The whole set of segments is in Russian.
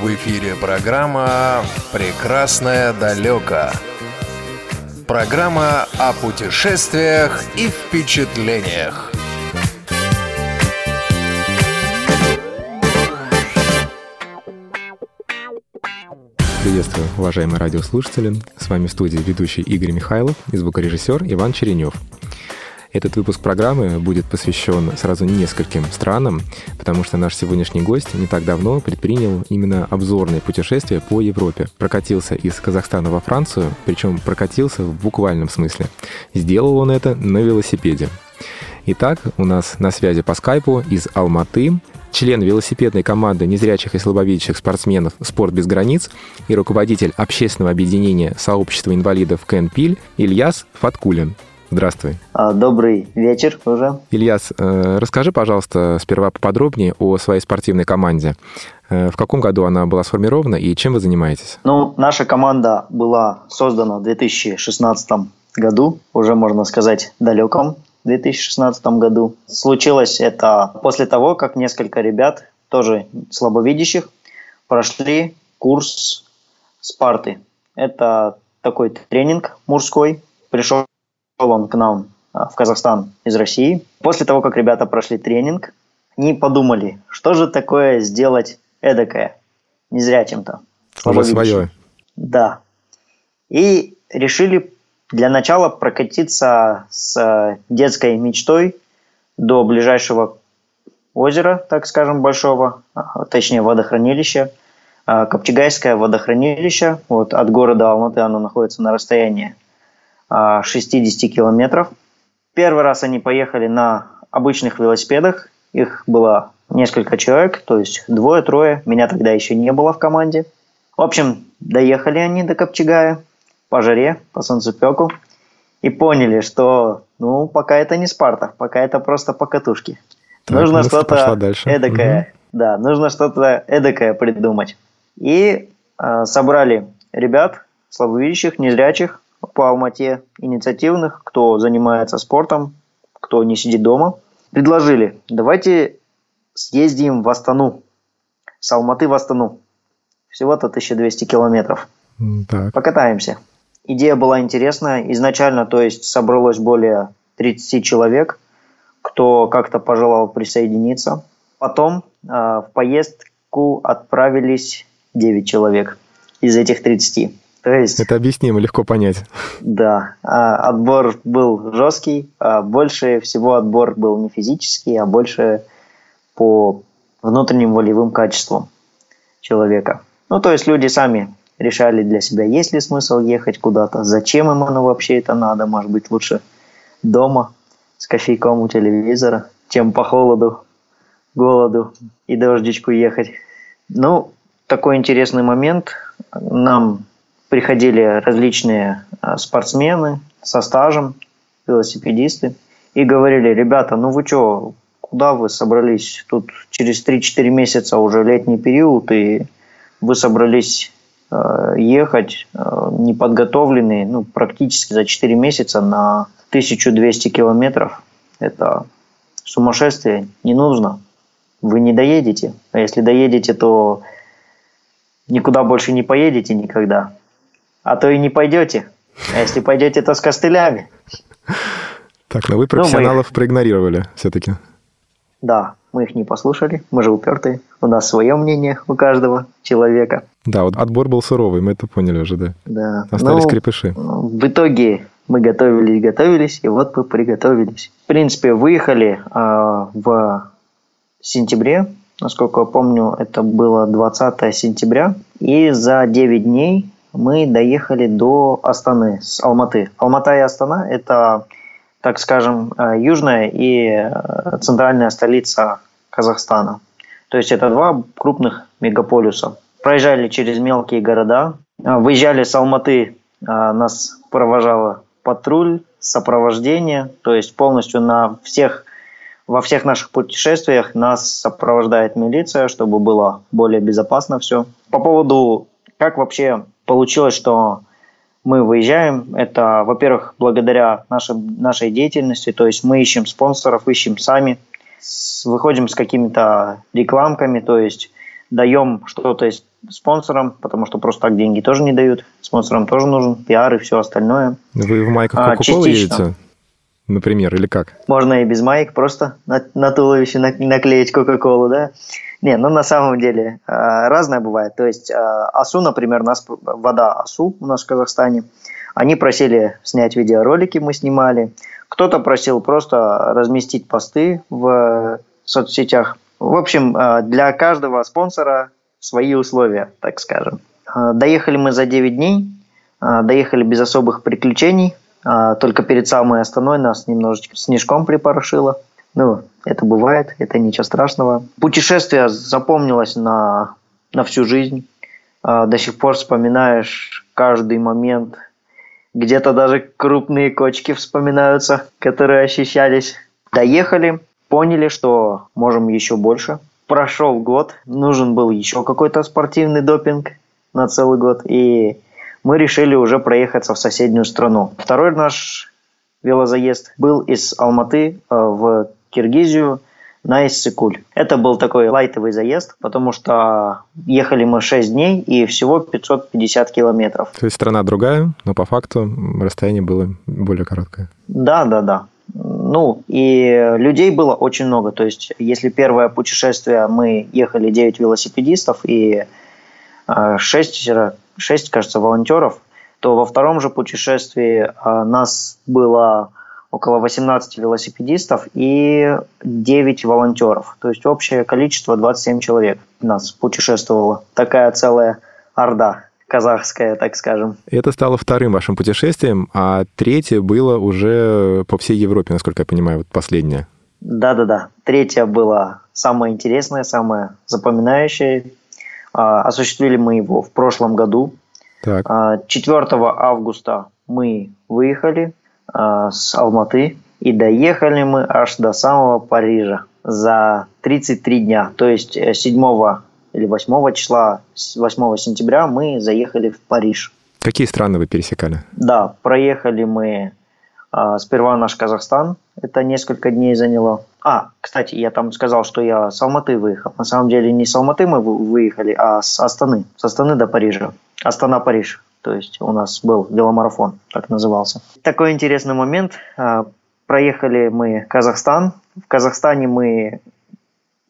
В эфире программа «Прекрасное далеко». Программа о путешествиях и впечатлениях. Приветствую, уважаемые радиослушатели. С вами в студии ведущий Игорь Михайлов и звукорежиссер Иван Черенев. Этот выпуск программы будет посвящен сразу нескольким странам, потому что наш сегодняшний гость не так давно предпринял именно обзорное путешествие по Европе. Прокатился из Казахстана во Францию, причем прокатился в буквальном смысле. Сделал он это на велосипеде. Итак, у нас на связи по скайпу из Алматы член велосипедной команды незрячих и слабовидящих спортсменов «Спорт без границ» и руководитель общественного объединения сообщества инвалидов КНПИЛь Ильяс Фаткулин. Здравствуй. А, добрый вечер уже. Ильяс, э, расскажи, пожалуйста, сперва поподробнее о своей спортивной команде. Э, в каком году она была сформирована и чем вы занимаетесь? Ну, наша команда была создана в 2016 году, уже можно сказать далеком 2016 году. Случилось это после того, как несколько ребят, тоже слабовидящих, прошли курс Спарты. Это такой тренинг мужской. Пришел он к нам а, в Казахстан из России. После того, как ребята прошли тренинг, они подумали, что же такое сделать эдакое, незрячим-то. Уже свое. Да. И решили для начала прокатиться с э, детской мечтой до ближайшего озера, так скажем, большого, а, точнее водохранилища, а, Копчегайское водохранилище. Вот от города Алматы оно находится на расстоянии 60 а, километров. Первый раз они поехали на обычных велосипедах. Их было несколько человек, то есть двое-трое. Меня тогда еще не было в команде. В общем, доехали они до Копчегая по жаре, по солнцепеку. И поняли, что ну, пока это не Спарта, пока это просто покатушки. Так, нужно что-то эдакое. Угу. Да, нужно что-то эдакое придумать. И э, собрали ребят, слабовидящих, незрячих, по Алмате, инициативных, кто занимается спортом, кто не сидит дома. Предложили, давайте съездим в Астану, с Алматы в Астану. Всего-то 1200 километров. Так. Покатаемся. Идея была интересная. Изначально, то есть, собралось более 30 человек, кто как-то пожелал присоединиться. Потом э, в поездку отправились 9 человек из этих 30. То есть, Это объяснимо, легко понять. Да, а, отбор был жесткий, а больше всего отбор был не физический, а больше по внутренним волевым качествам человека. Ну, то есть люди сами решали для себя, есть ли смысл ехать куда-то, зачем им оно вообще это надо, может быть, лучше дома с кофейком у телевизора, чем по холоду, голоду и дождичку ехать. Ну, такой интересный момент. Нам приходили различные а, спортсмены со стажем, велосипедисты, и говорили, ребята, ну вы что, куда вы собрались? Тут через 3-4 месяца уже летний период, и вы собрались э, ехать э, неподготовленные, ну, практически за 4 месяца на 1200 километров. Это сумасшествие, не нужно. Вы не доедете. А если доедете, то никуда больше не поедете никогда а то и не пойдете. А если пойдете, то с костылями. Так, но вы профессионалов ну, проигнорировали все-таки. Да, мы их не послушали, мы же упертые. У нас свое мнение у каждого человека. Да, вот отбор был суровый, мы это поняли уже, да. Да. Остались ну, крепыши. В итоге мы готовились, готовились, и вот мы приготовились. В принципе, выехали э, в сентябре, насколько я помню, это было 20 сентября, и за 9 дней мы доехали до Астаны, с Алматы. Алмата и Астана – это, так скажем, э, южная и э, центральная столица Казахстана. То есть это два крупных мегаполиса. Проезжали через мелкие города. Э, выезжали с Алматы, нас провожала патруль, сопровождение. То есть полностью на всех, во всех наших путешествиях нас сопровождает милиция, чтобы было более безопасно все. По поводу, как вообще получилось, что мы выезжаем. Это, во-первых, благодаря нашей, нашей деятельности, то есть мы ищем спонсоров, ищем сами, выходим с какими-то рекламками, то есть даем что-то спонсорам, потому что просто так деньги тоже не дают. Спонсорам тоже нужен пиар и все остальное. Вы в майках а, Coca-Cola едете? Например, или как? Можно и без маек, просто на, на туловище наклеить Кока-Колу, да? Не, ну на самом деле а, разное бывает. То есть а, АСУ, например, у нас вода АСУ у нас в Казахстане. Они просили снять видеоролики, мы снимали. Кто-то просил просто разместить посты в соцсетях. В общем, для каждого спонсора свои условия, так скажем. А, доехали мы за 9 дней, а, доехали без особых приключений, а, только перед самой остановой нас немножечко снежком припорошило. Ну, это бывает, это ничего страшного. Путешествие запомнилось на, на всю жизнь. До сих пор вспоминаешь каждый момент. Где-то даже крупные кочки вспоминаются, которые ощущались. Доехали, поняли, что можем еще больше – прошел год, нужен был еще какой-то спортивный допинг на целый год, и мы решили уже проехаться в соседнюю страну. Второй наш велозаезд был из Алматы э, в Киргизию на Иссыкуль. Это был такой лайтовый заезд, потому что ехали мы 6 дней и всего 550 километров. То есть страна другая, но по факту расстояние было более короткое. Да, да, да. Ну, и людей было очень много. То есть, если первое путешествие мы ехали 9 велосипедистов и 6, а, 6 кажется, волонтеров, то во втором же путешествии а, нас было около 18 велосипедистов и 9 волонтеров. То есть общее количество 27 человек нас путешествовало. Такая целая орда казахская, так скажем. Это стало вторым вашим путешествием, а третье было уже по всей Европе, насколько я понимаю, вот последнее. Да-да-да. Третье было самое интересное, самое запоминающее. А, осуществили мы его в прошлом году. Так. 4 а, августа мы выехали а, с Алматы и доехали мы аж до самого Парижа за 33 дня. То есть 7 э, или 8 числа, 8 сентября мы заехали в Париж. Какие страны вы пересекали? Да, проехали мы сперва наш Казахстан, это несколько дней заняло. А, кстати, я там сказал, что я с Алматы выехал. На самом деле не с Алматы мы выехали, а с Астаны. С Астаны до Парижа. Астана-Париж. То есть у нас был веломарафон, так назывался. Такой интересный момент. А, проехали мы Казахстан. В Казахстане мы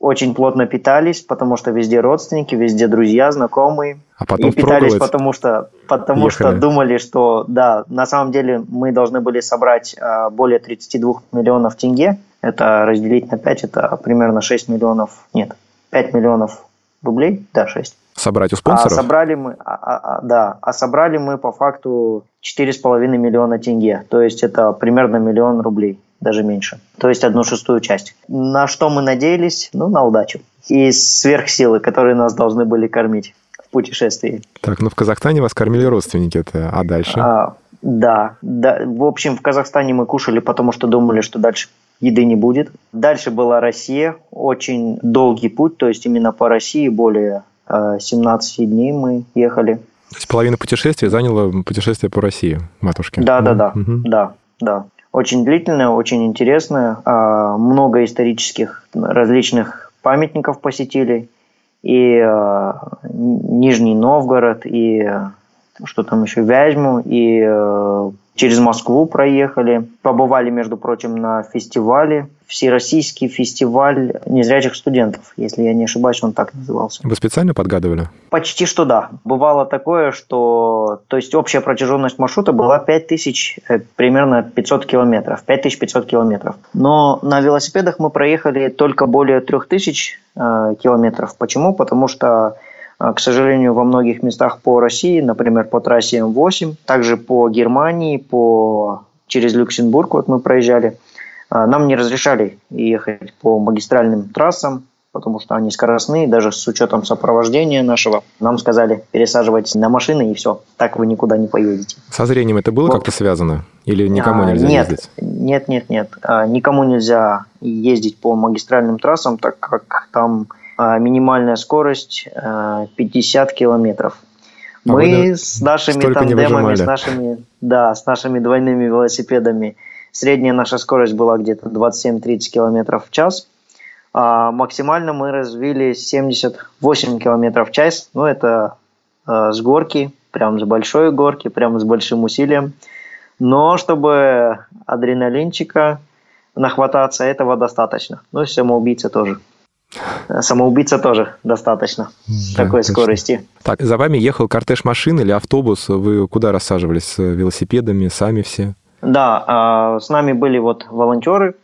очень плотно питались, потому что везде родственники, везде друзья, знакомые. А потом и питались, потому что, потому что думали, что да, на самом деле мы должны были собрать а, более 32 миллионов тенге. Это разделить на 5, это примерно 6 миллионов, нет, 5 миллионов рублей, да, 6. Собрать у спонсоров? А собрали мы, а, а, а, да, а собрали мы по факту 4,5 миллиона тенге, то есть это примерно миллион рублей даже меньше. То есть одну шестую часть. На что мы надеялись? Ну, на удачу. И сверхсилы, которые нас должны были кормить в путешествии. Так, ну в Казахстане вас кормили родственники, это, а дальше? А, да, да, в общем, в Казахстане мы кушали, потому что думали, что дальше еды не будет. Дальше была Россия, очень долгий путь, то есть именно по России более 17 э, дней мы ехали. То есть половина путешествия заняло путешествие по России, матушке. Да, да, да, угу. да, да. Очень длительная, очень интересная. А, много исторических различных памятников посетили. И а, Нижний Новгород, и что там еще, Вязьму, и а, через Москву проехали. Побывали, между прочим, на фестивале Всероссийский фестиваль незрячих студентов, если я не ошибаюсь, он так назывался. Вы специально подгадывали? Почти что да. Бывало такое, что то есть общая протяженность маршрута была 5000, э, примерно 500 километров, 5500 километров. Но на велосипедах мы проехали только более 3000 э, километров. Почему? Потому что э, к сожалению, во многих местах по России, например, по трассе М8, также по Германии, по через Люксембург, вот мы проезжали, нам не разрешали ехать по магистральным трассам, потому что они скоростные, даже с учетом сопровождения нашего. Нам сказали, пересаживайтесь на машины и все, так вы никуда не поедете. Со зрением это было вот. как-то связано? Или никому а, нельзя нет, ездить? Нет, нет, нет. А, никому нельзя ездить по магистральным трассам, так как там а, минимальная скорость 50 километров. А Мы с нашими тандемами, с нашими, да, с нашими двойными велосипедами – Средняя наша скорость была где-то 27-30 км в час. А максимально мы развили 78 километров в час. Ну, это э, с горки, прям с большой горки, прям с большим усилием. Но чтобы адреналинчика нахвататься, этого достаточно. Ну и самоубийца тоже. Самоубийца тоже достаточно да, такой точно. скорости. Так, за вами ехал кортеж машин или автобус? Вы куда рассаживались? С велосипедами, сами все? Да, а, с нами были вот волонтеры.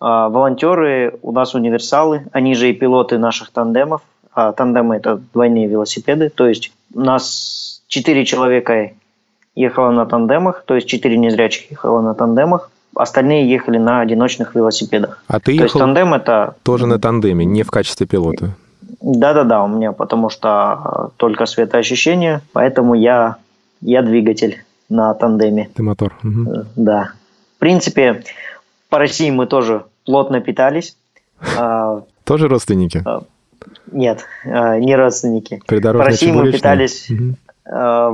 А, волонтеры у нас универсалы, они же и пилоты наших тандемов. А тандемы – это двойные велосипеды, то есть у нас четыре человека ехало на тандемах, то есть четыре незрячих ехало на тандемах остальные ехали на одиночных велосипедах. А ты То есть тандем это... тоже на тандеме, не в качестве пилота? Да-да-да, у меня потому что только светоощущение, поэтому я, я двигатель на тандеме. Ты мотор. Угу. Да. В принципе, по России мы тоже плотно питались. А, тоже родственники? А, нет, не родственники. По России мы питались угу.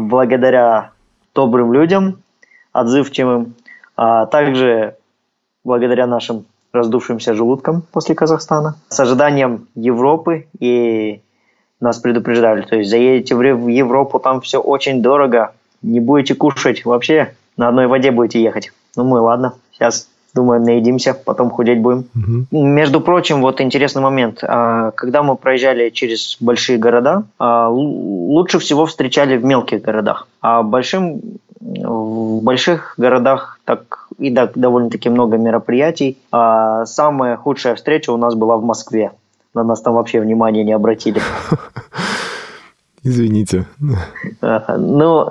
благодаря добрым людям, отзывчивым, а также благодаря нашим раздувшимся желудкам после Казахстана, с ожиданием Европы и нас предупреждали, то есть заедете в Европу, там все очень дорого, не будете кушать, вообще на одной воде будете ехать. Ну мы, ладно, сейчас думаю, наедимся, потом худеть будем. Угу. Между прочим, вот интересный момент. А, когда мы проезжали через большие города, а, лучше всего встречали в мелких городах. А большим в больших городах так и да, довольно-таки много мероприятий. А самая худшая встреча у нас была в Москве. На нас там вообще внимания не обратили. Извините. Ну,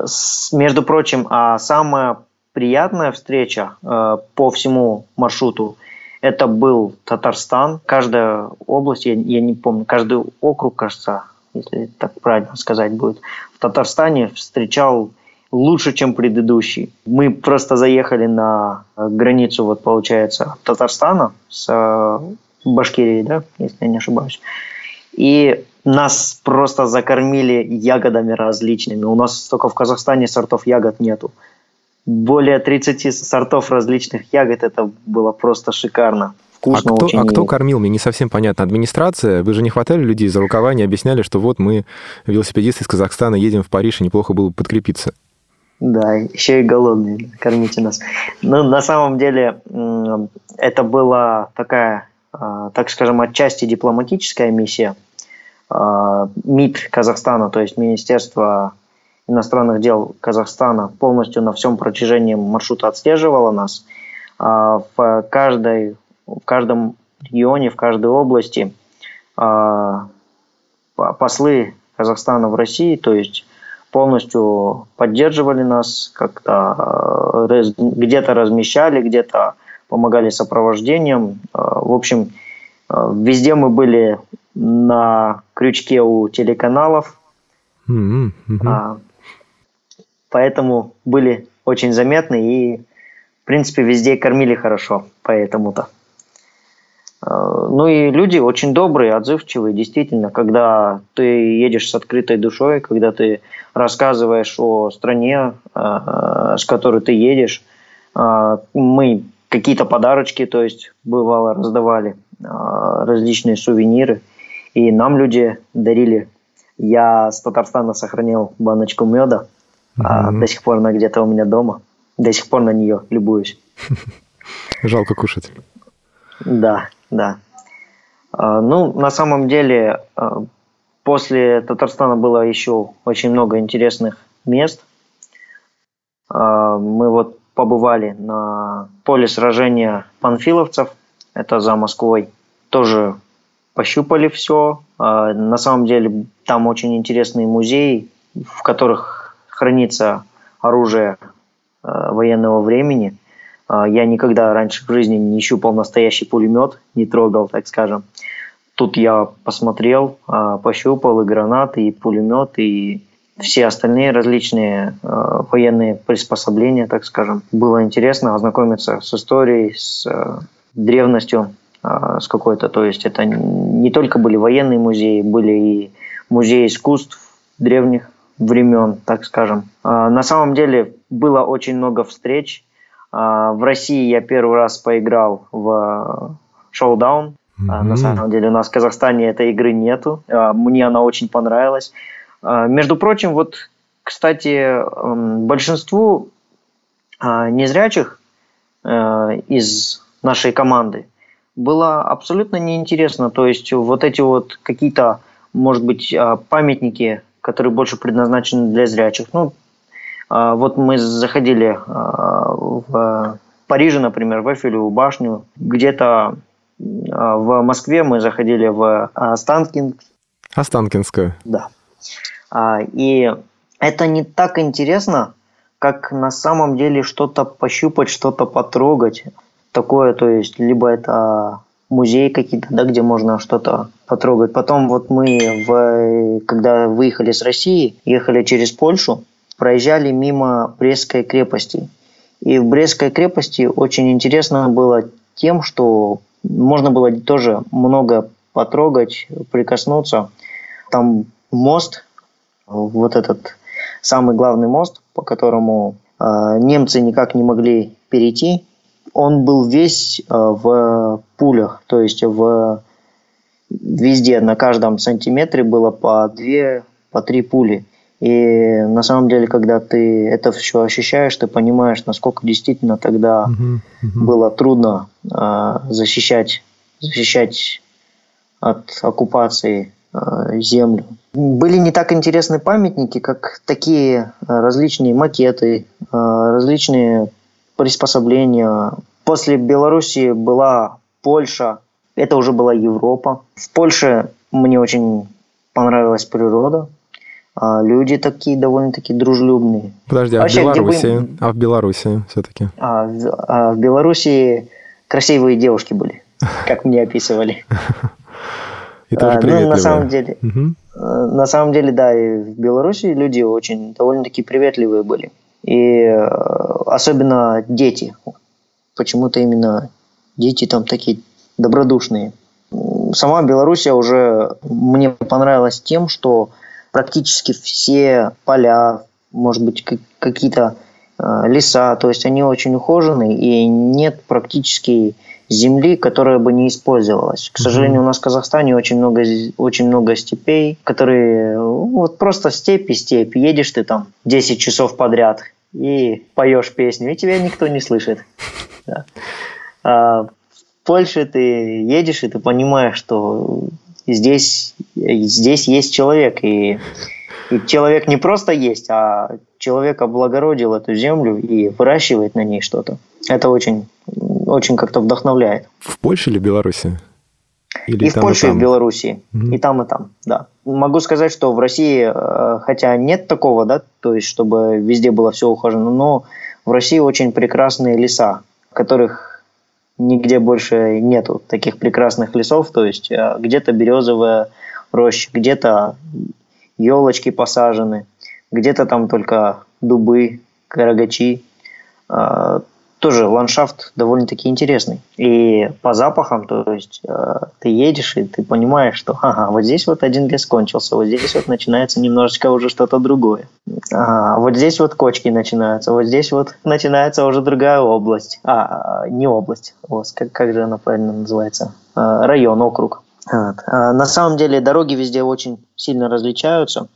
между прочим, а самая приятная встреча э, по всему маршруту это был Татарстан. Каждая область, я, я не помню, каждый округ, кажется, если так правильно сказать будет, в Татарстане встречал лучше, чем предыдущий. Мы просто заехали на границу, вот получается, Татарстана с э, Башкирией, да, если я не ошибаюсь. И нас просто закормили ягодами различными. У нас только в Казахстане сортов ягод нету. Более 30 сортов различных ягод, это было просто шикарно. Вкусно а кто, очень. А кто кормил? Мне не совсем понятно. Администрация? Вы же не хватали людей за рукава, не объясняли, что вот мы, велосипедисты из Казахстана, едем в Париж, и неплохо было бы подкрепиться. Да, еще и голодные, кормите нас. Ну, на самом деле, это была такая, а, так скажем, отчасти дипломатическая миссия. А, МИД Казахстана, то есть Министерство иностранных дел Казахстана, полностью на всем протяжении маршрута отслеживало нас. А, в, каждой, в каждом регионе, в каждой области послы Казахстана в России, то есть полностью поддерживали нас, как-то где-то размещали, где-то помогали сопровождением. В общем, везде мы были на крючке у телеканалов. Mm-hmm. Mm-hmm. Поэтому были очень заметны и, в принципе, везде кормили хорошо, поэтому-то. Э, ну и люди очень добрые, отзывчивые, действительно, когда ты едешь с открытой душой, когда ты рассказываешь о стране, э, с которой ты едешь. Мы какие-то подарочки, то есть бывало раздавали различные сувениры, и нам люди дарили. Я с Татарстана сохранил баночку меда, mm-hmm. до сих пор она где-то у меня дома, до сих пор на нее любуюсь. Жалко кушать. Да, да. А, ну, на самом деле, а, после Татарстана было еще очень много интересных мест. А, мы вот побывали на поле сражения панфиловцев, это за Москвой. Тоже пощупали все. На самом деле там очень интересные музеи, в которых хранится оружие военного времени – а, я никогда раньше в жизни не щупал настоящий пулемет, не трогал, так скажем. Тут я посмотрел, а, пощупал и гранаты, и пулемет, и все остальные различные а, военные приспособления, так скажем. Было интересно ознакомиться с историей, с древностью, с какой-то. То есть это не только были военные музеи, были и музеи искусств древних времен, так скажем. На самом деле было очень много встреч, а, в России я первый раз поиграл в Showdown. Mm-hmm. На самом деле у нас в Казахстане этой игры нету. Мне она очень понравилась. Между прочим, вот, кстати, большинству незрячих из нашей команды было абсолютно неинтересно. То есть вот эти вот какие-то, может быть, памятники, которые больше предназначены для зрячих. Ну, вот мы заходили в Париже, например, в Эйфелеву башню, где-то а, в Москве мы заходили в Останкинск. Останкинскую. Да. А, и это не так интересно, как на самом деле что-то пощупать, что-то потрогать. Такое, то есть, либо это музей какие-то, да, где можно что-то потрогать. Потом вот мы, в, когда выехали с России, ехали через Польшу, проезжали мимо Брестской крепости. И в Брестской крепости очень интересно было тем, что можно было тоже много потрогать, прикоснуться. Там мост, вот этот самый главный мост, по которому э, немцы никак не могли перейти, он был весь э, в пулях, то есть в везде на каждом сантиметре было по две, по три пули. И на самом деле, когда ты это все ощущаешь, ты понимаешь, насколько действительно тогда uh-huh, uh-huh. было трудно э, защищать, защищать от оккупации э, землю. Были не так интересны памятники, как такие различные макеты, э, различные приспособления. После Белоруссии была Польша, это уже была Европа. В Польше мне очень понравилась природа, а люди такие довольно-таки дружелюбные. Подожди, а Вообще, в Беларуси? Бы... А в Беларуси все-таки? А, в, а в Беларуси красивые девушки были, как мне описывали. И тоже приветливые. Ну, на самом деле, на самом деле, да, и в Беларуси люди очень довольно-таки приветливые были. И э, особенно дети. Почему-то именно дети там такие добродушные. Сама Белоруссия уже мне понравилась тем, что практически все поля, может быть, какие-то э, леса, то есть они очень ухожены, и нет практически земли, которая бы не использовалась. К сожалению, у нас в Казахстане очень много, очень много степей, которые вот просто степь и степь. Едешь ты там 10 часов подряд и поешь песню, и тебя никто не слышит. Да. А в Польше ты едешь, и ты понимаешь, что здесь, здесь есть человек, и, и человек не просто есть, а человек облагородил эту землю и выращивает на ней что-то. Это очень, очень как-то вдохновляет. В Польше или Беларуси? Или и, в Польше, и, в Беларуси. Mm-hmm. И там, и там, да. Могу сказать, что в России, э, хотя нет такого, да, то есть, чтобы везде было все ухожено, но в России очень прекрасные леса, которых нигде больше нету таких прекрасных лесов, то есть э, где-то березовая роща, где-то елочки посажены, где-то там только дубы, карагачи. А, тоже ландшафт довольно-таки интересный. И по запахам, то есть э, ты едешь и ты понимаешь, что ага, вот здесь вот один лес кончился, вот здесь вот начинается немножечко уже что-то другое. Ага, вот здесь вот кочки начинаются, вот здесь вот начинается уже другая область. А, не область, вот, как, как же она правильно называется? А, район, округ. Вот. А, на самом деле дороги везде очень сильно различаются,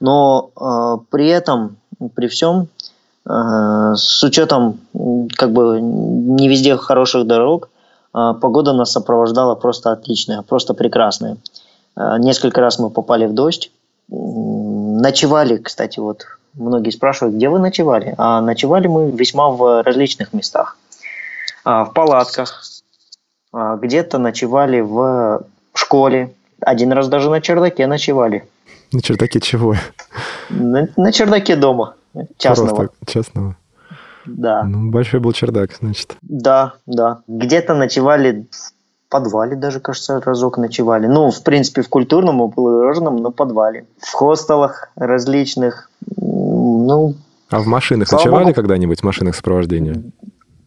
но э, при этом, при всем, с учетом как бы не везде хороших дорог, а, погода нас сопровождала просто отличная, просто прекрасная. А, несколько раз мы попали в дождь. Ночевали, кстати, вот многие спрашивают, где вы ночевали? А ночевали мы весьма в различных местах. В палатках, где-то ночевали в школе, один раз даже на чердаке ночевали. На чердаке чего? На, на чердаке дома. Частного. Просто частного. Да. Ну, большой был чердак, значит. Да, да. Где-то ночевали в подвале даже, кажется, разок ночевали. Ну, в принципе, в культурном, и положенном, но подвале. В хостелах различных. Ну, а в машинах ночевали Богу... когда-нибудь, в машинах сопровождения?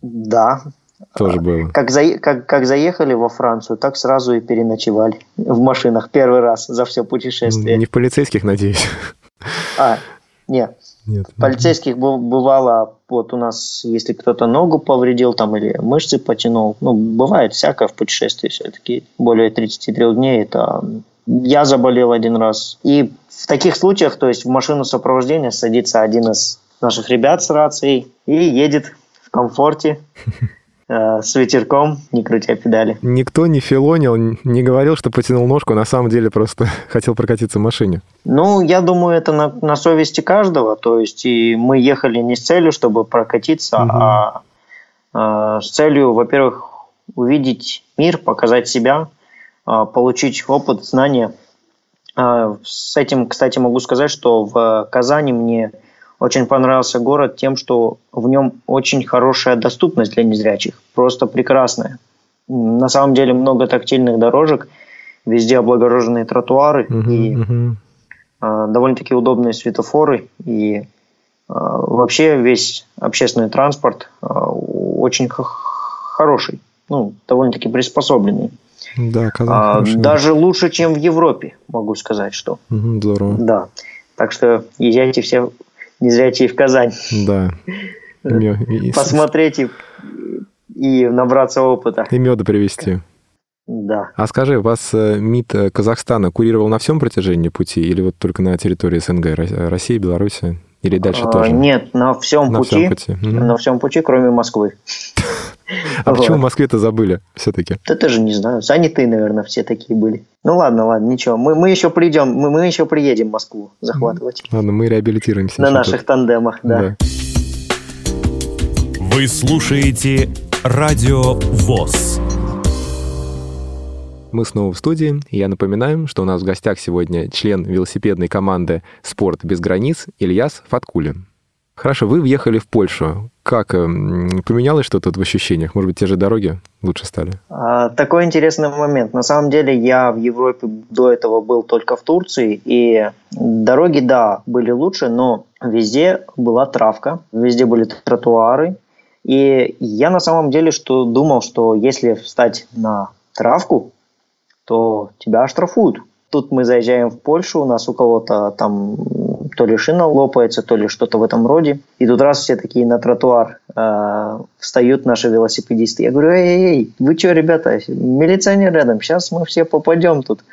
Да. Тоже было. Как, за... как, как заехали во Францию, так сразу и переночевали в машинах первый раз за все путешествие. Не в полицейских, надеюсь. А, нет. Нет. Полицейских бу- бывало, вот у нас, если кто-то ногу повредил там или мышцы потянул, ну, бывает всякое в путешествии все-таки. Более 33 дней это я заболел один раз. И в таких случаях, то есть в машину сопровождения садится один из наших ребят с рацией и едет в комфорте с ветерком, не крутя педали. Никто не филонил, не говорил, что потянул ножку, на самом деле просто хотел прокатиться в машине. Ну, я думаю, это на, на совести каждого. То есть и мы ехали не с целью, чтобы прокатиться, Мгм. а э, с целью, во-первых, увидеть мир, показать себя, э, получить опыт, знания. Э, с этим, кстати, могу сказать, что в Казани мне очень понравился город тем, что в нем очень хорошая доступность для незрячих, просто прекрасная. На самом деле много тактильных дорожек, везде облагороженные тротуары Мгм, и мгм. э, довольно-таки удобные светофоры и э, вообще весь общественный транспорт э, очень х- хороший, ну, довольно-таки приспособленный. Да, А, даже лучше, чем в Европе, могу сказать, что. Мгм, Здорово. Да. Так что езжайте все незрячие в Казань. Да. Посмотреть и, и набраться опыта. И меда привезти. Да. А скажи, вас э, МИД э, Казахстана курировал на всем протяжении пути или вот только на территории СНГ, Ро- России, Беларуси? Или дальше А, тоже? Нет, на всем На пути. всем пути. Мгм. На всем пути, кроме Москвы. А почему Вот. в Москве-то забыли все-таки? Да тоже не знаю. Заняты, наверное, все такие были. Ну ладно, ладно, ничего. Мы, мы еще придем, мы, мы еще приедем в Москву захватывать. Ладно, мы реабилитируемся. На наших тут. тандемах, да. Да. Вы слушаете Радио ВОЗ. Мы снова в студии. и Я напоминаю, что у нас в гостях сегодня член велосипедной команды «Спорт без границ» Ильяс Фаткули. Хорошо, вы въехали в Польшу. Как эм, поменялось что-то в ощущениях? Может быть, те же дороги лучше стали? А, такой интересный момент. На самом деле я в Европе до этого был только в Турции, и дороги, да, были лучше, но везде была травка, везде были тротуары. И я на самом деле что думал, что если встать на травку, то тебя оштрафуют. Тут мы заезжаем в Польшу, у нас у кого-то там то ли шина лопается, то ли что-то в этом роде. И тут раз все такие на тротуар э, встают наши велосипедисты. Я говорю, эй, эй, эй, вы что, ребята, милиционер рядом, сейчас мы все попадем тут.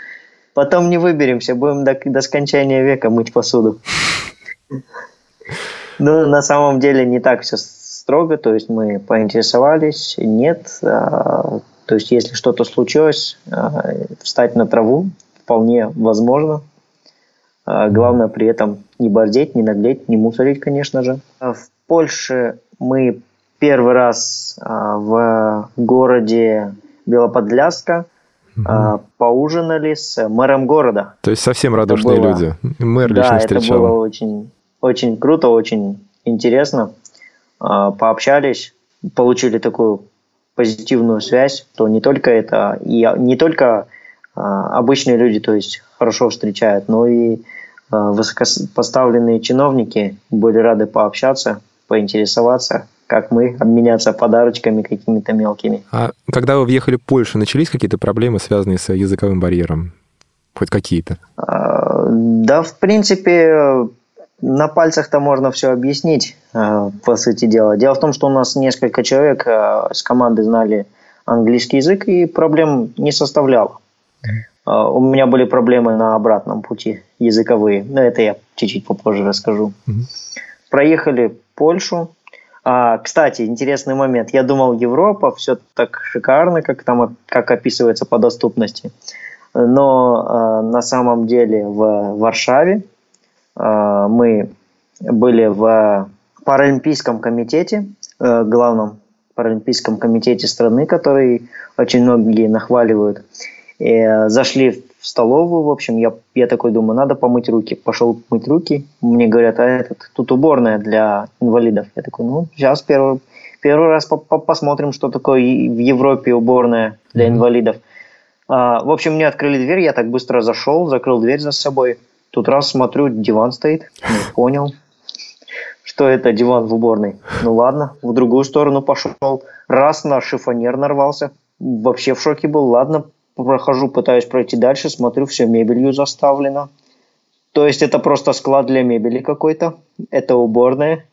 Потом не выберемся, будем до, до скончания века мыть посуду. Ну, на самом деле не так все строго, то есть мы поинтересовались, нет, а, то есть если что-то случилось, а, встать на траву вполне возможно. Главное при этом не бордеть, не наглеть, не мусорить, конечно же. В Польше мы первый раз а, в городе Белоподляска а, поужинали с мэром города. То есть совсем радушные было- люди. Мэр Да, лично это встречал. было очень, очень круто, очень интересно. А, Пообщались, получили такую позитивную связь, то не только это, и не только обычные люди, то есть хорошо встречают, но и высокопоставленные чиновники были рады пообщаться, поинтересоваться, как мы, обменяться подарочками какими-то мелкими. А когда вы въехали в Польшу, начались какие-то проблемы, связанные с языковым барьером? Хоть какие-то? А, Да, в принципе, на пальцах-то можно все объяснить, а, по сути дела. Дело в том, что у нас несколько человек а, с команды знали английский язык, и проблем не составляло. А, У меня были проблемы на обратном пути языковые, но это я чуть-чуть попозже расскажу. Мгм. Проехали Польшу. А, кстати, интересный момент. Я думал, Европа все так шикарно, как там как описывается по доступности. Но э, на самом деле в Варшаве э, мы были в Паралимпийском комитете, э, главном Паралимпийском комитете страны, который очень многие нахваливают. И, э, зашли в столовую, в общем, я, я такой думаю, надо помыть руки. Пошел мыть руки, мне говорят, а этот, тут уборная для инвалидов. Я такой, ну, сейчас первый, первый раз по- по- посмотрим, что такое в Европе уборная для Мгм. инвалидов. А, в общем, мне открыли дверь, я так быстро зашел, закрыл дверь за собой. Тут раз смотрю, диван стоит, не понял, что это диван в уборной. Ну ладно, в другую сторону пошел, раз на шифонер нарвался, вообще в шоке был. Ладно, прохожу, пытаюсь пройти дальше, смотрю, все мебелью заставлено. То есть это просто склад для мебели какой-то, это уборная.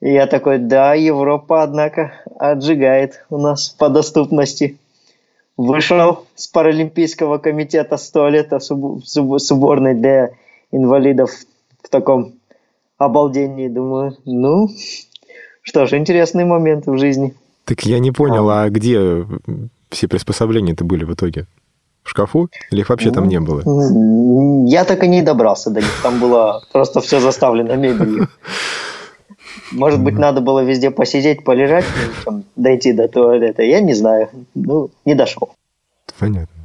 И я такой, да, Европа, однако, отжигает у нас по доступности. Вышел с Паралимпийского комитета туалета с уборной для инвалидов в таком обалдении. Думаю, ну, что ж, интересный момент в жизни. Так я не понял, а, а где все приспособления-то были в итоге? В шкафу? Или их вообще там не было? Я так и не добрался до них. Там было просто все заставлено мебелью. Может быть, надо было везде посидеть, полежать, чем дойти до туалета. Я не знаю. Ну, не дошел. Понятно.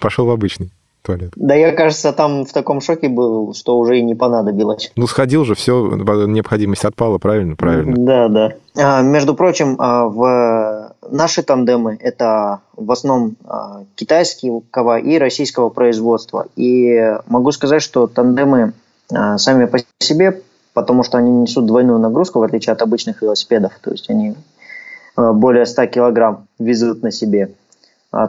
Пошел в обычный туалет. Да я, кажется, там в таком шоке был, что уже и не понадобилось. Ну, сходил же, все, необходимость отпала, правильно? Правильно. Да, да. А, между прочим, а, в наши тандемы это в основном а, китайского и российского производства. И могу сказать, что тандемы а, сами по себе, потому что они несут двойную нагрузку, в отличие от обычных велосипедов. То есть они а, более 100 килограмм везут на себе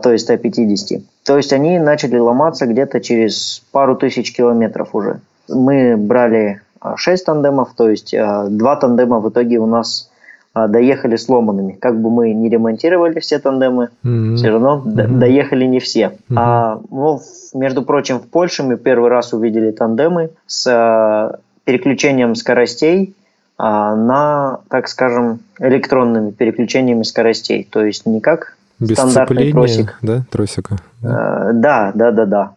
то есть 150. То есть они начали ломаться где-то через пару тысяч километров уже. Мы брали 6 а, тандемов, то есть 2 а, тандема в итоге у нас доехали сломанными. Как бы мы не ремонтировали все тандемы, mm-hmm. все равно mm-hmm. доехали не все. Mm-hmm. А, ну, между прочим, в Польше мы первый раз увидели тандемы с переключением скоростей на, так скажем, электронными переключениями скоростей. То есть не как без стандартный тросик. да, тросика? Да. да, да, да, да.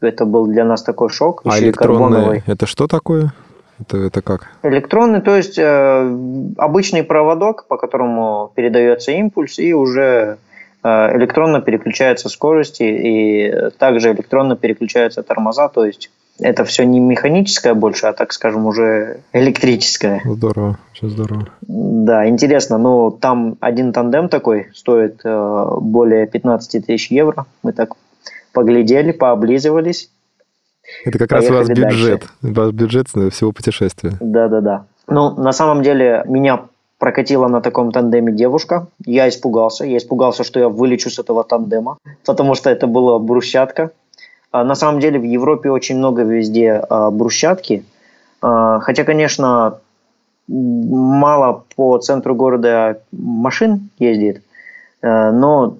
Это был для нас такой шок. А электронный, это что такое? Это, это как? Электронный, то есть э, обычный проводок, по которому передается импульс, и уже э, электронно переключаются скорости, и также электронно переключаются тормоза, то есть это все не механическое больше, а, так скажем, уже электрическое. Здорово, очень здорово. Да, интересно. Ну, там один тандем такой стоит э, более 15 тысяч евро. Мы так поглядели, пооблизывались. Это как раз у вас бюджет. Дальше. У вас бюджет всего путешествия. Да-да-да. Ну, на самом деле, меня прокатила на таком тандеме девушка. Я испугался. Я испугался, что я вылечу с этого тандема, потому что это была брусчатка. А на самом деле в Европе очень много везде а, брусчатки. А, хотя, конечно, мало по центру города машин ездит, но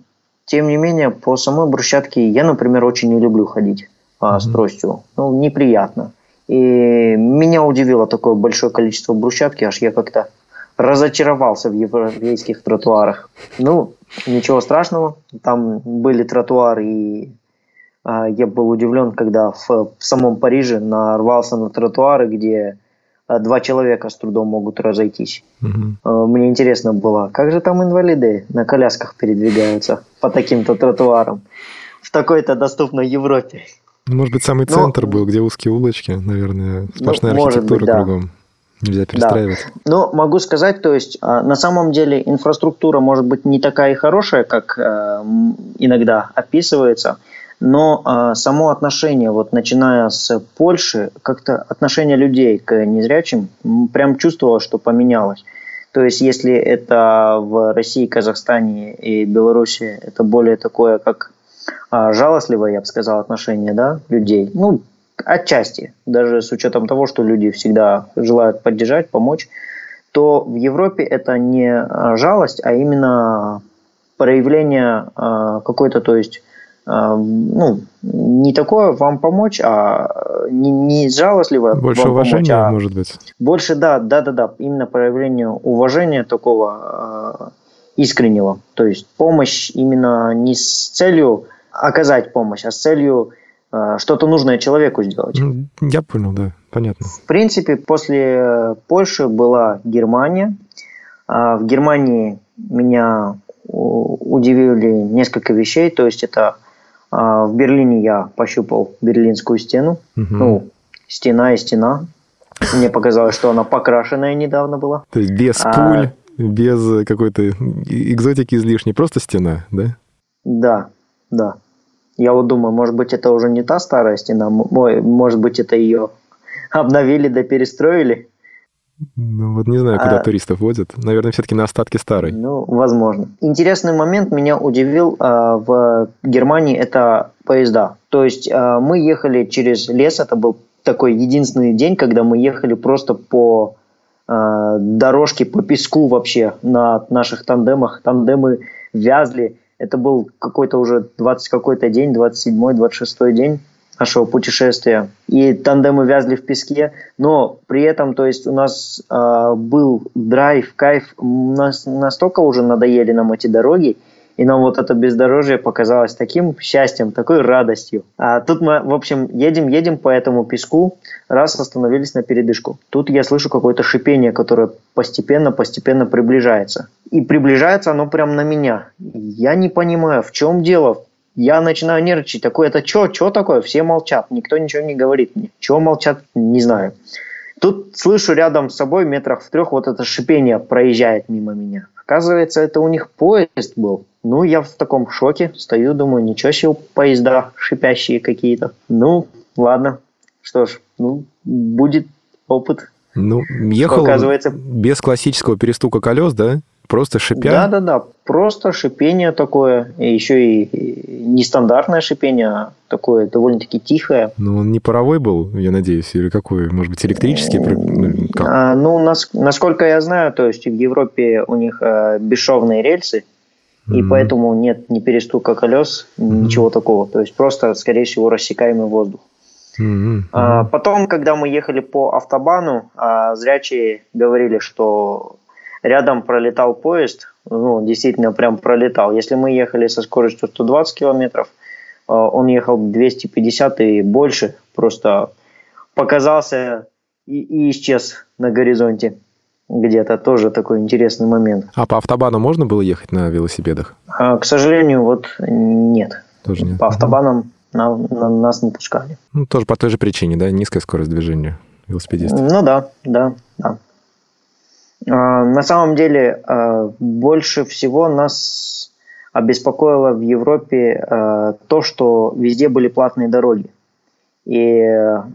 тем не менее по самой брусчатке я, например, очень не люблю ходить mm-hmm. с тростью. Ну, неприятно. И меня удивило такое большое количество брусчатки, аж я как-то разочаровался в европейских тротуарах. Ну, ничего страшного, там были тротуары и а, я был удивлен, когда в, в самом Париже нарвался на тротуары, где а, два человека с трудом могут разойтись. Угу. Мне интересно было, как же там инвалиды на колясках передвигаются по таким-то тротуарам в такой-то доступной Европе. Ну, может быть, самый центр Но, был, где узкие улочки, наверное, сплошная ну, архитектура быть, да. кругом. Нельзя перестраивать. Да. Но могу сказать, то есть на самом деле инфраструктура может быть не такая хорошая, как э, иногда описывается но э, само отношение, вот начиная с Польши, как-то отношение людей к незрячим прям чувствовал, что поменялось. То есть, если это в России, Казахстане и Беларуси, это более такое, как жалостливое, я бы сказал, отношение да, людей. Ну, отчасти, даже с учетом того, что люди всегда желают поддержать, помочь, то в Европе это не жалость, а именно проявление э, какой-то, то есть а, ну, не такое вам помочь, а не, не жалостливое Больше уважения, помочь, а может быть. Больше, да, да, да, да, именно проявление уважения такого э, искреннего. То есть помощь именно не с целью оказать помощь, а с целью э, что-то нужное человеку сделать. Я понял, да, понятно. В принципе, после Польши была Германия. А в Германии меня удивили несколько вещей, то есть это а, в Берлине я пощупал Берлинскую стену. Угу. Ну, стена и стена. Мне показалось, что она покрашенная недавно была. То есть без а, пуль, без какой-то экзотики излишней, просто стена, да? Да, да. Я вот думаю, может быть, это уже не та старая стена, может быть, это ее обновили да перестроили. Ну вот не знаю, куда а, туристов возят. Наверное, все-таки на остатки старой. Ну, возможно. Интересный момент меня удивил а, в Германии это поезда. То есть а, мы ехали через лес, это был такой единственный день, когда мы ехали просто по э, дорожке, по песку вообще на наших тандемах. Тандемы вязли. Это был какой-то уже 20 какой-то день, 27-й, 26-й день нашего путешествия. И тандемы вязли в песке, но при этом, то есть у нас э, был драйв, кайф, нас настолько уже надоели нам эти дороги, и нам вот это бездорожье показалось таким счастьем, такой радостью. А тут мы, в общем, едем, едем по этому песку, раз остановились на передышку. Тут я слышу какое-то шипение, которое постепенно, постепенно приближается. И приближается оно прямо на меня. Я не понимаю, в чем дело. Я начинаю нервничать. Такое, это что, что такое? Все молчат, никто ничего не говорит мне. Чего молчат, не знаю. Тут слышу рядом с собой, метрах в трех, вот это шипение проезжает мимо меня. Оказывается, это у них поезд был. Ну, я в таком шоке, стою, думаю, ничего себе, поезда шипящие какие-то. Ну, ладно, что ж, ну, будет опыт. Ну, ехал оказывается... без классического перестука колес, да? Просто шипя? Да-да-да, просто шипение такое, и еще и нестандартное шипение, а такое довольно-таки тихое. Ну, он не паровой был, я надеюсь, или какой? Может быть, электрический? Ну, как? А, ну, нас, насколько я знаю, то есть в Европе у них а, бесшовные рельсы, и mm-hmm. поэтому нет ни перестука колес, mm-hmm. ничего такого. То есть просто, скорее всего, рассекаемый воздух. Mm-hmm. А, потом, когда мы ехали по автобану, а, зрячие говорили, что рядом пролетал поезд, ну, действительно прям пролетал. Если мы ехали со скоростью 120 километров, а, он ехал 250 и больше, просто показался и, и исчез на горизонте где-то тоже такой интересный момент. А по автобану можно было ехать на велосипедах? А, к сожалению, вот нет. Тоже нет. По автобанам на, на нас не пускали. Ну, тоже по той же причине, да? Низкая скорость движения велосипедистов. Ну да, да, да. А, на самом деле, а, больше всего нас обеспокоило в Европе а, то, что везде были платные дороги. И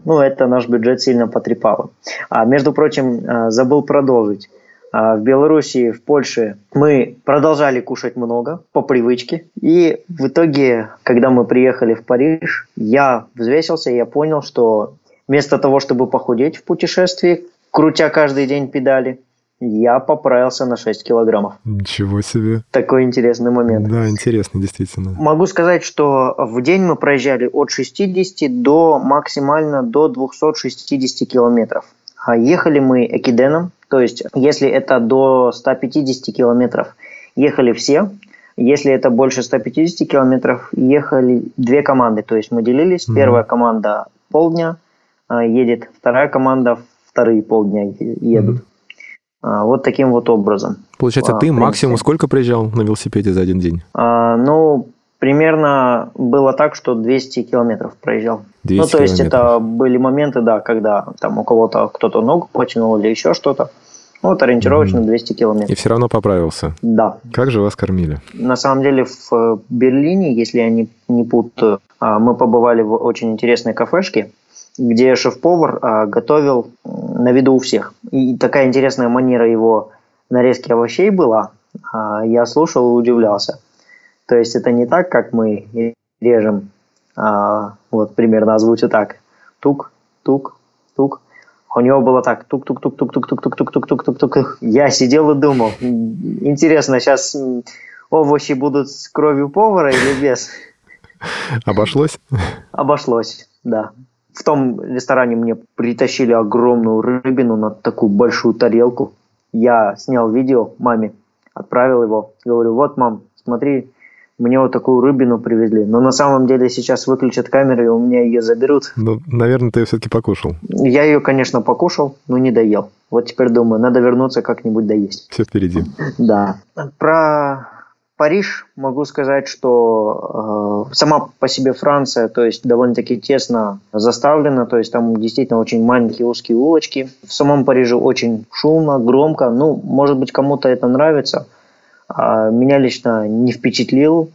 ну, это наш бюджет сильно потрепало. А, между прочим, а, забыл продолжить. А, в Белоруссии, в Польше мы продолжали кушать много по привычке. И в итоге, когда мы приехали в Париж, я взвесился, и я понял, что вместо того, чтобы похудеть в путешествии, крутя каждый день педали, я поправился на 6 килограммов. Ничего себе. Такой интересный момент. Да, интересный, действительно. Могу сказать, что в день мы проезжали от 60 до максимально до 260 километров. А ехали мы экиденом, то есть если это до 150 километров, ехали все. Если это больше 150 километров, ехали две команды. То есть мы делились. Mm-hmm. Первая команда полдня а, едет, вторая команда вторые полдня едут. Mm-hmm. А, вот таким вот образом. Получается, а, ты максимум сколько приезжал на велосипеде за один день? А, ну, примерно было так, что 200 километров проезжал. 200 ну, то есть это были моменты, да, когда там у кого-то кто-то ногу потянул или еще что-то. Вот ориентировочно mm 200 километров. И все равно поправился? Да. Как же вас кормили? На самом деле в Берлине, если я не, не путаю, а, мы побывали в очень интересной кафешке где шеф-повар а, готовил на виду у всех. И такая интересная манера его нарезки овощей была. А, я слушал и удивлялся. То есть это не так, как мы режем, а, вот примерно озвучу так. Тук, тук, тук. У него было так, тук-тук-тук-тук-тук-тук-тук-тук-тук-тук. Я сидел и думал, интересно, сейчас овощи будут с кровью повара или без? Обошлось? Обошлось, да в том ресторане мне притащили огромную рыбину на такую большую тарелку. Я снял видео маме, отправил его. Говорю, вот, мам, смотри, мне вот такую рыбину привезли. Но на самом деле сейчас выключат камеры, и у меня ее заберут. Ну, наверное, ты ее все-таки покушал. Я ее, конечно, покушал, но не доел. Вот теперь думаю, надо вернуться как-нибудь доесть. Все впереди. Да. Про Париж, могу сказать, что э, сама по себе Франция, то есть довольно-таки тесно заставлена, то есть там действительно очень маленькие узкие улочки. В самом Париже очень шумно, громко. Ну, может быть, кому-то это нравится. А меня лично не впечатлил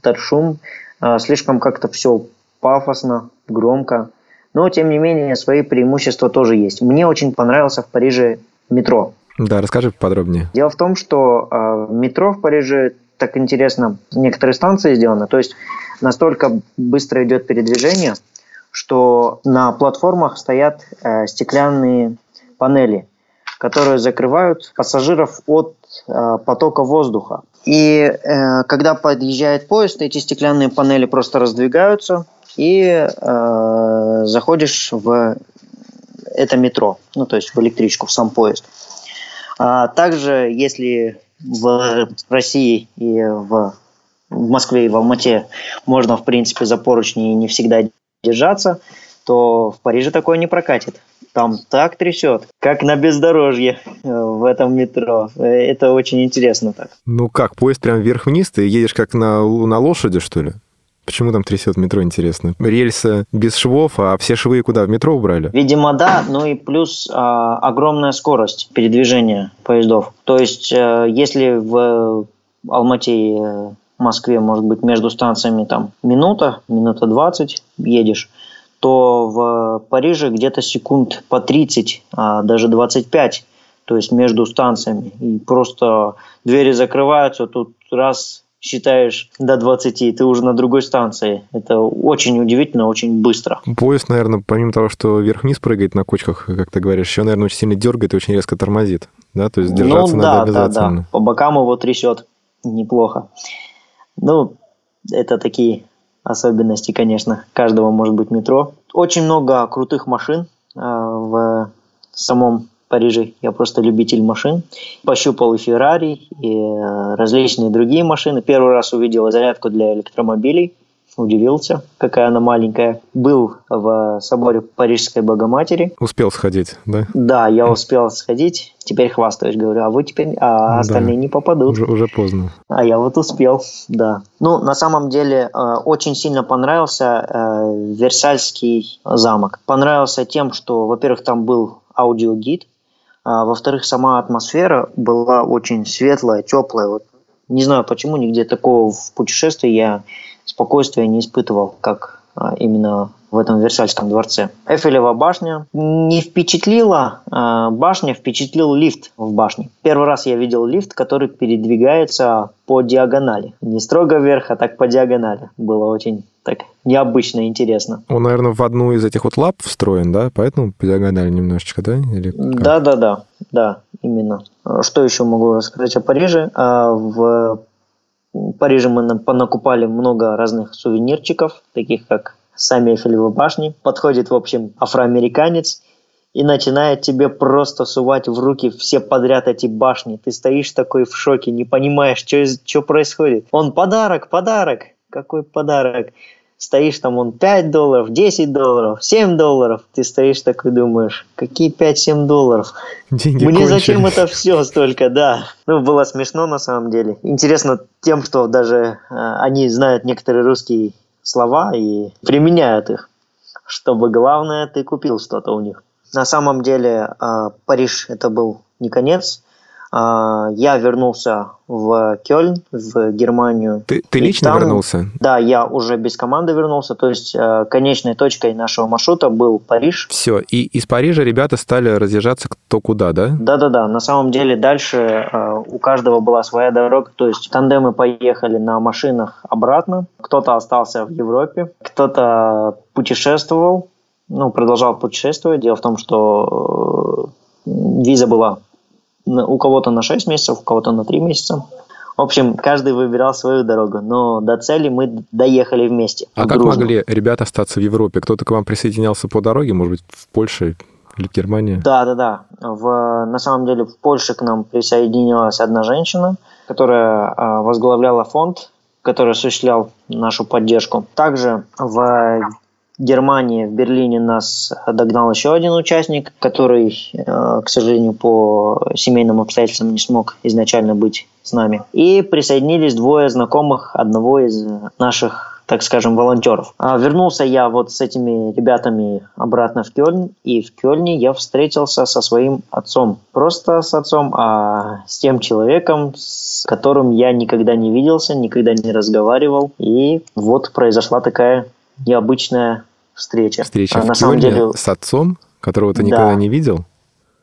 этот шум. А, слишком как-то все пафосно, громко. Но, тем не менее, свои преимущества тоже есть. Мне очень понравился в Париже метро. Да, расскажи подробнее. Дело в том, что э, метро в Париже так интересно некоторые станции сделаны. То есть настолько быстро идет передвижение, что на платформах стоят э, стеклянные панели, которые закрывают пассажиров от э, потока воздуха. И э, когда подъезжает поезд, эти стеклянные панели просто раздвигаются, и э, заходишь в это метро, ну то есть в электричку, в сам поезд. А также, если в России и в, в Москве и в Алмате можно, в принципе, за поручни не всегда держаться, то в Париже такое не прокатит. Там так трясет, как на бездорожье э, в этом метро. Э, это очень интересно так. Ну как, поезд прям вверх-вниз, ты едешь как на, на лошади, что ли? Почему там трясет метро, интересно? Рельсы без швов, а все швы куда, в метро убрали? Видимо, да, ну и плюс а, огромная скорость передвижения поездов. То есть, а, если в Алмате и Москве, может быть, между станциями там минута, минута 20 едешь, то в Париже где-то секунд по 30, а даже 25, то есть между станциями. И просто двери закрываются, тут раз считаешь до 20, ты уже на другой станции. Это очень удивительно, очень быстро. Поезд, наверное, помимо того, что вверх-вниз прыгает на кочках, как ты говоришь, еще, наверное, очень сильно дергает и очень резко тормозит. Да, то есть держаться ну, надо да, обязательно. Да, да. По бокам его трясет неплохо. Ну, это такие особенности, конечно, каждого может быть метро. Очень много крутых машин э, в самом Париже. Я просто любитель машин. Пощупал и Феррари, и э, различные другие машины. Первый раз увидел зарядку для электромобилей. Удивился, какая она маленькая. Был в соборе Парижской Богоматери. Успел сходить, да? Да, я успел сходить. Теперь хвастаюсь, говорю, а вы теперь, а остальные да, не попадут. Уже, уже поздно. А я вот успел, да. Ну, на самом деле, э, очень сильно понравился э, Версальский замок. Понравился тем, что, во-первых, там был аудиогид, а, во-вторых, сама атмосфера была очень светлая, теплая. Вот не знаю почему, нигде такого в путешествии я спокойствия не испытывал, как а, именно в этом Версальском дворце. Эфелева башня не впечатлила, а башня впечатлил лифт в башне. Первый раз я видел лифт, который передвигается по диагонали. Не строго вверх, а так по диагонали. Было очень так необычно интересно. Он, наверное, в одну из этих вот лап встроен, да? Поэтому по диагонали немножечко, да? Или да, да, да, да, именно. Что еще могу рассказать о Париже? А, в Париже мы понакупали много разных сувенирчиков, таких как сами Эйфелевы башни. Подходит, в общем, афроамериканец и начинает тебе просто сувать в руки все подряд эти башни. Ты стоишь такой в шоке, не понимаешь, что происходит. Он подарок, подарок. Какой подарок? Стоишь там, он 5 долларов, 10 долларов, 7 долларов. Ты стоишь такой думаешь, какие 5-7 долларов? Деньги Мне кончились. зачем это все столько, да. Ну, было смешно на самом деле. Интересно тем, что даже э, они знают некоторые русские слова и применяют их, чтобы главное ты купил что-то у них. На самом деле э, Париж это был не конец. Э, я вернулся в Кёльн, в Германию. Ты, ты лично там, вернулся? Да, я уже без команды вернулся. То есть э, конечной точкой нашего маршрута был Париж. Все, и из Парижа ребята стали разъезжаться кто куда, да? Да-да-да. На самом деле дальше э, у каждого была своя дорога. То есть тандемы поехали на машинах обратно. Кто-то остался в Европе, кто-то путешествовал, ну, продолжал путешествовать. Дело в том, что э, виза была у кого-то на 6 месяцев, у кого-то на 3 месяца. В общем, каждый выбирал свою дорогу, но до цели мы доехали вместе. А как могли ребята остаться в Европе? Кто-то к вам присоединялся по дороге, может быть, в Польше или в Германии? Да, да, да. В, на самом деле в Польше к нам присоединилась одна женщина, которая а, возглавляла фонд, который осуществлял нашу поддержку. Также в Германии, в Берлине нас догнал еще один участник, который, э, к сожалению, по семейным обстоятельствам не смог изначально быть с нами. И присоединились двое знакомых одного из наших так скажем, волонтеров. А вернулся я вот с этими ребятами обратно в Кёльн, и в Кёльне я встретился со своим отцом. Просто с отцом, а с тем человеком, с которым я никогда не виделся, никогда не разговаривал. И вот произошла такая необычная встреча. Встреча а, в на самом деле... с отцом, которого ты да. никогда не видел?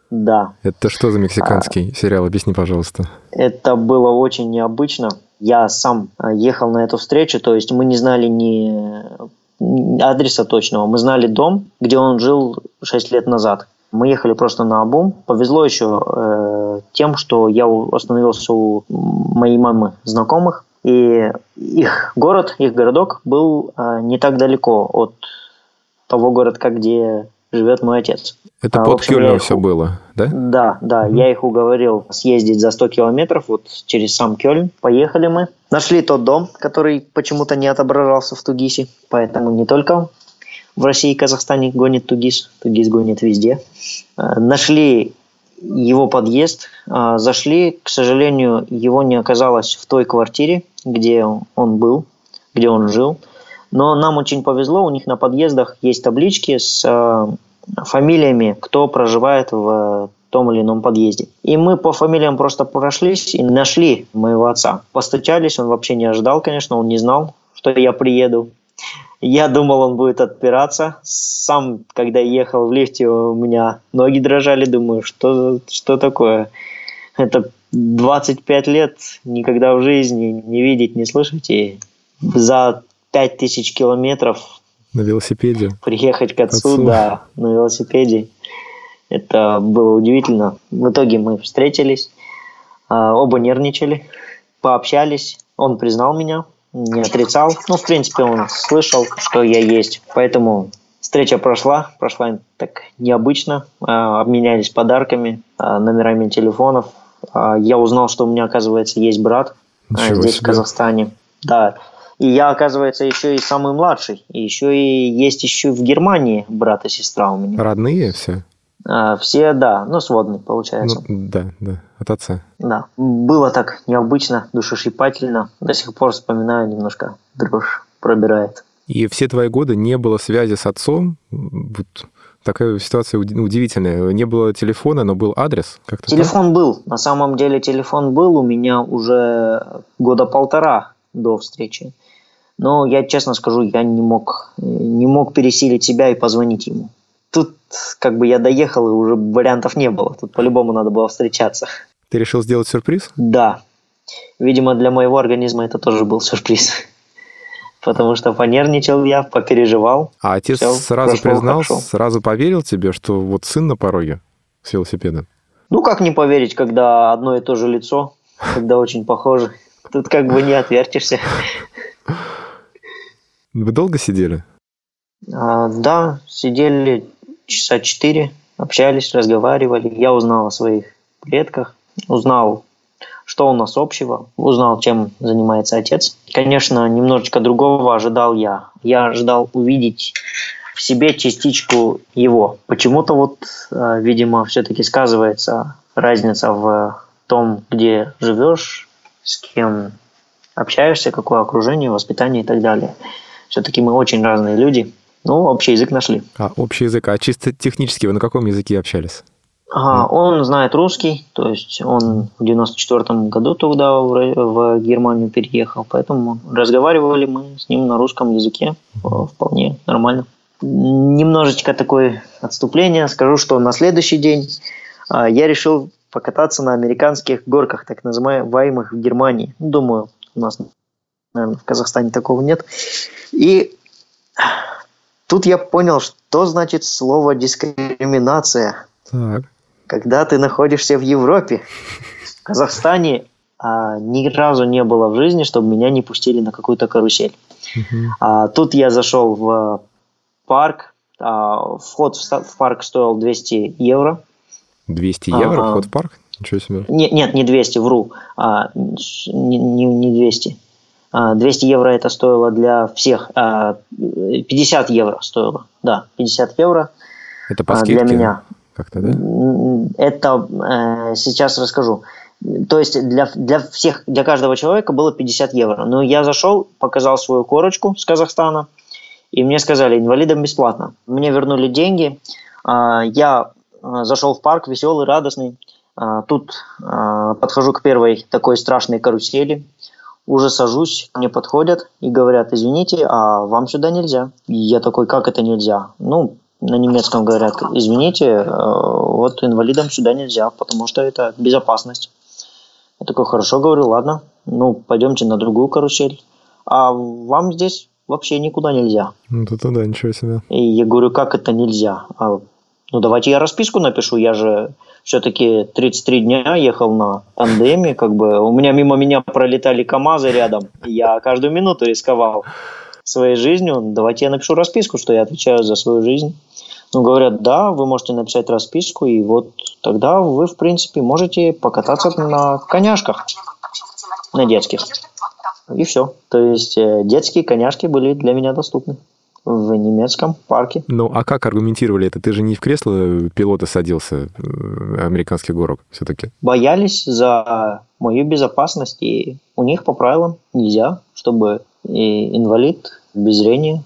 Да. Это что за мексиканский а... сериал? Объясни, пожалуйста. Это было очень необычно. Я сам а, ехал на эту встречу, то есть мы не знали ни адреса точного. Мы знали дом, где он жил 6 лет назад. Мы ехали просто на обум. Повезло еще э, тем, что я остановился у моей мамы знакомых, и их город, их городок был э, не так далеко от того городка, где живет мой отец. Это А, под общем, Кёльном их- все было, да? Да, да, я их уговорил съездить за 100 километров вот через сам Кёльн. Поехали мы. Нашли тот дом, который почему-то не отображался в Тугисе. Поэтому не только в России и Казахстане гонит Тугис. Тугис гонит везде. Э, Нашли его подъезд, э, зашли. К сожалению, его не оказалось в той квартире, где он был, где он жил. Но нам очень повезло, у них на подъездах есть таблички с э, фамилиями, кто проживает в том или ином подъезде. И мы по фамилиям просто прошлись и нашли моего отца. Постучались, он вообще не ожидал, конечно, он не знал, что я приеду. Я думал, он будет отпираться. Сам, когда ехал в лифте, у меня ноги дрожали. Думаю, что, что такое? Это 25 лет никогда в жизни не видеть, не слышать. И за 5000 километров На велосипеде. приехать к отцу, Отцу. да, на велосипеде. Это было удивительно. В итоге мы встретились, а, оба нервничали, пообщались. Он признал меня, не отрицал. Ну, в принципе, он слышал, что я есть. Поэтому встреча прошла, прошла так необычно. А, Обменялись подарками, а, номерами телефонов. А, Я узнал, что у меня, оказывается, есть брат а, Ничего здесь, в себе. Казахстане. Да. И я, оказывается, еще и самый младший. И еще и есть еще в Германии брат и сестра у меня. Родные все? А, все, да, ну, сводные, получается. Ну, да, да, от отца. Да. Было так необычно, душесчипательно. До сих пор вспоминаю, немножко дрожь пробирает. И все твои годы не было связи с отцом. Вот такая ситуация уди- удивительная. Не было телефона, но был адрес. Как-то так? Телефон был. На самом деле телефон был у меня уже года полтора до встречи. Но я честно скажу, я не мог, не мог пересилить себя и позвонить ему. Тут как бы я доехал, и уже вариантов не было. Тут по-любому надо было встречаться. Ты решил сделать сюрприз? Да. Видимо, для моего организма это тоже был сюрприз. Потому что понервничал я, попереживал. А отец Всё, сразу признал, хорошо. сразу поверил тебе, что вот сын на пороге с велосипедом? Ну, как не поверить, когда одно и то же лицо, когда очень похоже. Тут как бы не отвертишься. Вы долго сидели? А, да, сидели часа четыре, общались, разговаривали. Я узнал о своих предках, узнал, что у нас общего, узнал, чем занимается отец. Конечно, немножечко другого ожидал я. Я ожидал увидеть в себе частичку его. Почему-то вот, э, видимо, все-таки сказывается разница в том, где живешь, с кем общаешься, какое окружение, воспитание и так далее. Все-таки мы очень разные люди. Ну, общий язык нашли. А, общий язык. А чисто технически вы на каком языке общались? Ага, он знает русский, то есть он в 94 году туда в, в Германию переехал, поэтому разговаривали мы с ним на русском языке э, вполне нормально. Немножечко такое отступление. Скажу, что на следующий день а, я решил покататься на американских горках, так называемых в Германии. Ну, Думаю, у нас, наверное, в Казахстане такого нет. И тут я понял, что значит слово дискриминация Так. Когда ты находишься в Европе. В Казахстане а, ни разу не было в жизни, чтобы меня не пустили на какую-то карусель. Мгм. А, тут я зашел в парк. а, вход в, в парк стоил 200 евро. 200 евро Ага. вход в парк? Ничего себе. Не- нет, не 200, вру. А, не, не- не 200. А, 200 евро это стоило для всех. А, 50 евро стоило. Да, 50 евро Это по а, скидке? для меня. Как-то, да? Это э, сейчас расскажу. То есть для, для всех, для каждого человека было 50 евро. Но я зашел, показал свою корочку с Казахстана, и мне сказали, инвалидам бесплатно. Мне вернули деньги. А, Я а, зашел в парк, веселый, радостный. А, Тут подхожу к первой такой страшной карусели. Уже сажусь, мне подходят и говорят, извините, а вам сюда нельзя. И я такой, как это нельзя? Ну, на немецком говорят, извините, э, вот инвалидам сюда нельзя, потому что это безопасность. Я такой, хорошо, говорю, ладно, ну, пойдемте на другую карусель. А вам здесь вообще никуда нельзя. Ну, то да, ничего себе. И я говорю, как это нельзя? А, ну, давайте я расписку напишу, я же все-таки 33 дня ехал на тандеме, как бы у меня мимо меня пролетали КАМАЗы рядом, я каждую минуту рисковал своей жизнью. Давайте я напишу расписку, что я отвечаю за свою жизнь. Ну, говорят, да, вы можете написать расписку, и вот тогда вы, в принципе, можете покататься на коняшках, на детских. И все. То есть э, детские коняшки были для меня доступны в немецком парке. Ну, а как аргументировали это? Ты же не в кресло пилота садился э, американских горок все-таки? Боялись за мою безопасность, и у них по правилам нельзя, чтобы инвалид без зрения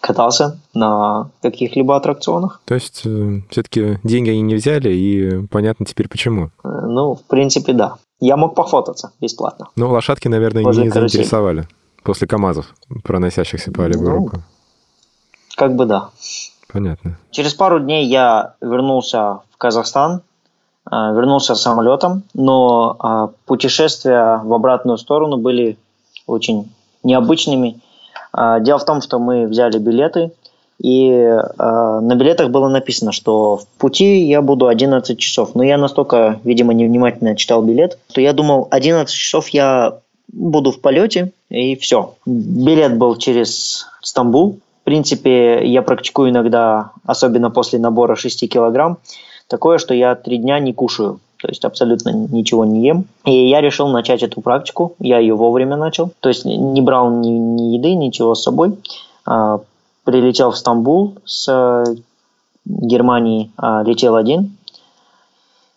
катался на каких-либо аттракционах. То есть э, все-таки деньги они не взяли, и понятно теперь почему. Э, ну, в принципе, да. Я мог пофотаться бесплатно. Ну, лошадки, наверное, Возле не карусели. заинтересовали после КАМАЗов, проносящихся по Олегу ну, Как бы да. Понятно. Через пару дней я вернулся в Казахстан, э, вернулся самолетом, но путешествия в обратную сторону были очень необычными. Э, дело в том, что мы взяли билеты, и на билетах было написано, что в пути я буду 11 часов. Но я настолько, видимо, невнимательно читал билет, что я думал, 11 часов я буду в полете, и все. Билет был через Стамбул. В принципе, я практикую иногда, особенно после набора 6 килограмм, такое, что я три дня не кушаю. То есть абсолютно ничего не ем. И я решил начать эту практику. Я ее вовремя начал. То есть не брал ни, ни еды, ничего с собой. А, прилетел в Стамбул с э, Германии. А, летел один.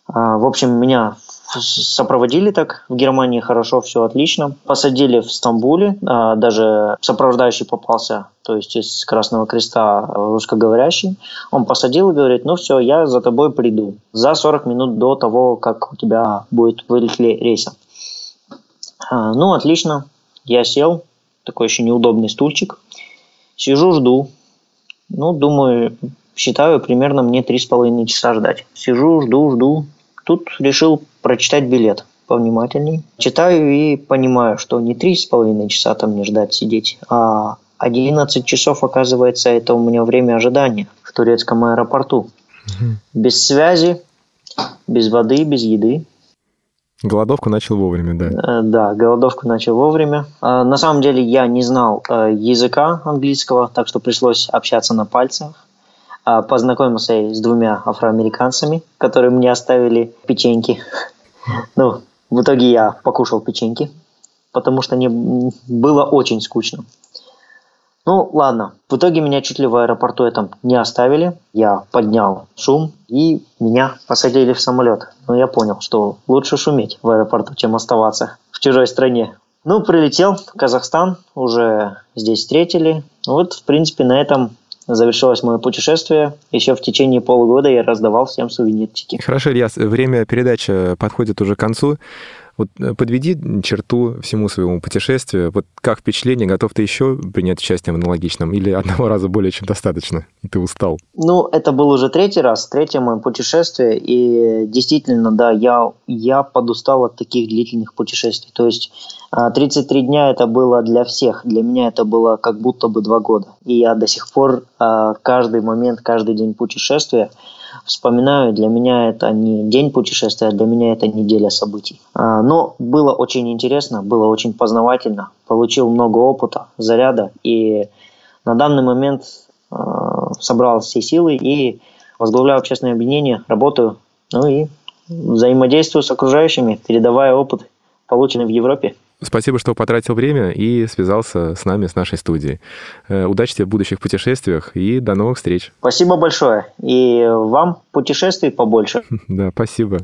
А, в общем, меня сопроводили так в Германии хорошо, все отлично. Посадили в Стамбуле, а, даже сопровождающий попался, то есть из Красного Креста русскоговорящий. Он посадил и говорит, ну все, я за тобой приду за 40 минут до того, как у тебя будет вылет рейса. А, ну, отлично. Я сел, такой еще неудобный стульчик. Сижу, жду. Ну, думаю, считаю, примерно мне три с половиной часа ждать. Сижу, жду, жду. Тут решил прочитать билет повнимательней. Читаю и понимаю, что не три с половиной часа там мне ждать сидеть, а 11 часов, оказывается, это у меня время ожидания в турецком аэропорту. Угу. Без связи, без воды, без еды. Голодовку начал вовремя, да? Э, да, голодовку начал вовремя. А, на самом деле я не знал э, языка английского, так что пришлось общаться на пальцах. А, познакомился с двумя афроамериканцами, которые мне оставили печеньки. Ну, в итоге я покушал печеньки, потому что мне было очень скучно. Ну, ладно. В итоге меня чуть ли в аэропорту этом не оставили. Я поднял шум, и меня посадили в самолет. Но я понял, что лучше шуметь в аэропорту, чем оставаться в чужой стране. Ну, прилетел в Казахстан, уже здесь встретили. Вот, в принципе, на этом завершилось мое путешествие. Еще в течение полугода я раздавал всем сувенирчики. Хорошо, Ильяс, время передачи подходит уже к концу. Вот э, подведи черту всему своему путешествию. Вот как впечатление, готов ты еще принять участие в аналогичном или одного раза более чем достаточно, и ты устал? Ну, это был уже третий раз, третье мое путешествие, и действительно, да, я, я подустал от таких длительных путешествий. То есть 33 а, дня это было для всех, для меня это было как будто бы два года. И я до сих пор а, каждый момент, каждый день путешествия вспоминаю, для меня это не день путешествия, для меня это неделя событий. А, но было очень интересно, было очень познавательно, получил много опыта, заряда, и на данный момент а, собрал все силы и возглавляю общественное объединение, работаю, ну и взаимодействую с окружающими, передавая опыт, полученный в Европе. Спасибо, что потратил время и связался с нами, с нашей студией. Э, удачи тебе в будущих путешествиях и до новых встреч. Спасибо большое. И вам путешествий побольше. Да, спасибо.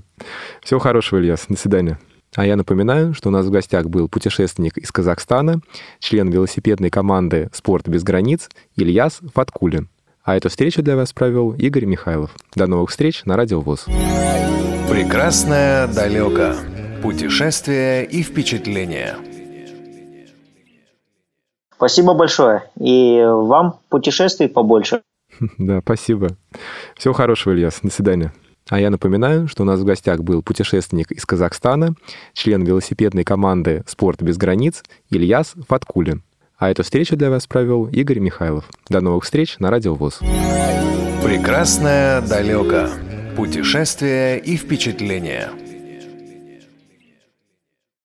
Всего хорошего, Ильяс. До свидания. А я напоминаю, что у нас в гостях был путешественник из Казахстана, член велосипедной команды «Спорт без границ» Ильяс Фаткулин. А эту встречу для вас провел Игорь Михайлов. До новых встреч на Радио ВОЗ. Прекрасное далеко. Путешествия и впечатления. Спасибо большое. И вам путешествий побольше. Да, спасибо. Всего хорошего, Ильяс. До свидания. А я напоминаю, что у нас в гостях был путешественник из Казахстана, член велосипедной команды «Спорт без границ» Ильяс Фаткулин. А эту встречу для вас провел Игорь Михайлов. До новых встреч на Радио ВОЗ. Прекрасное далеко. Путешествия и впечатления.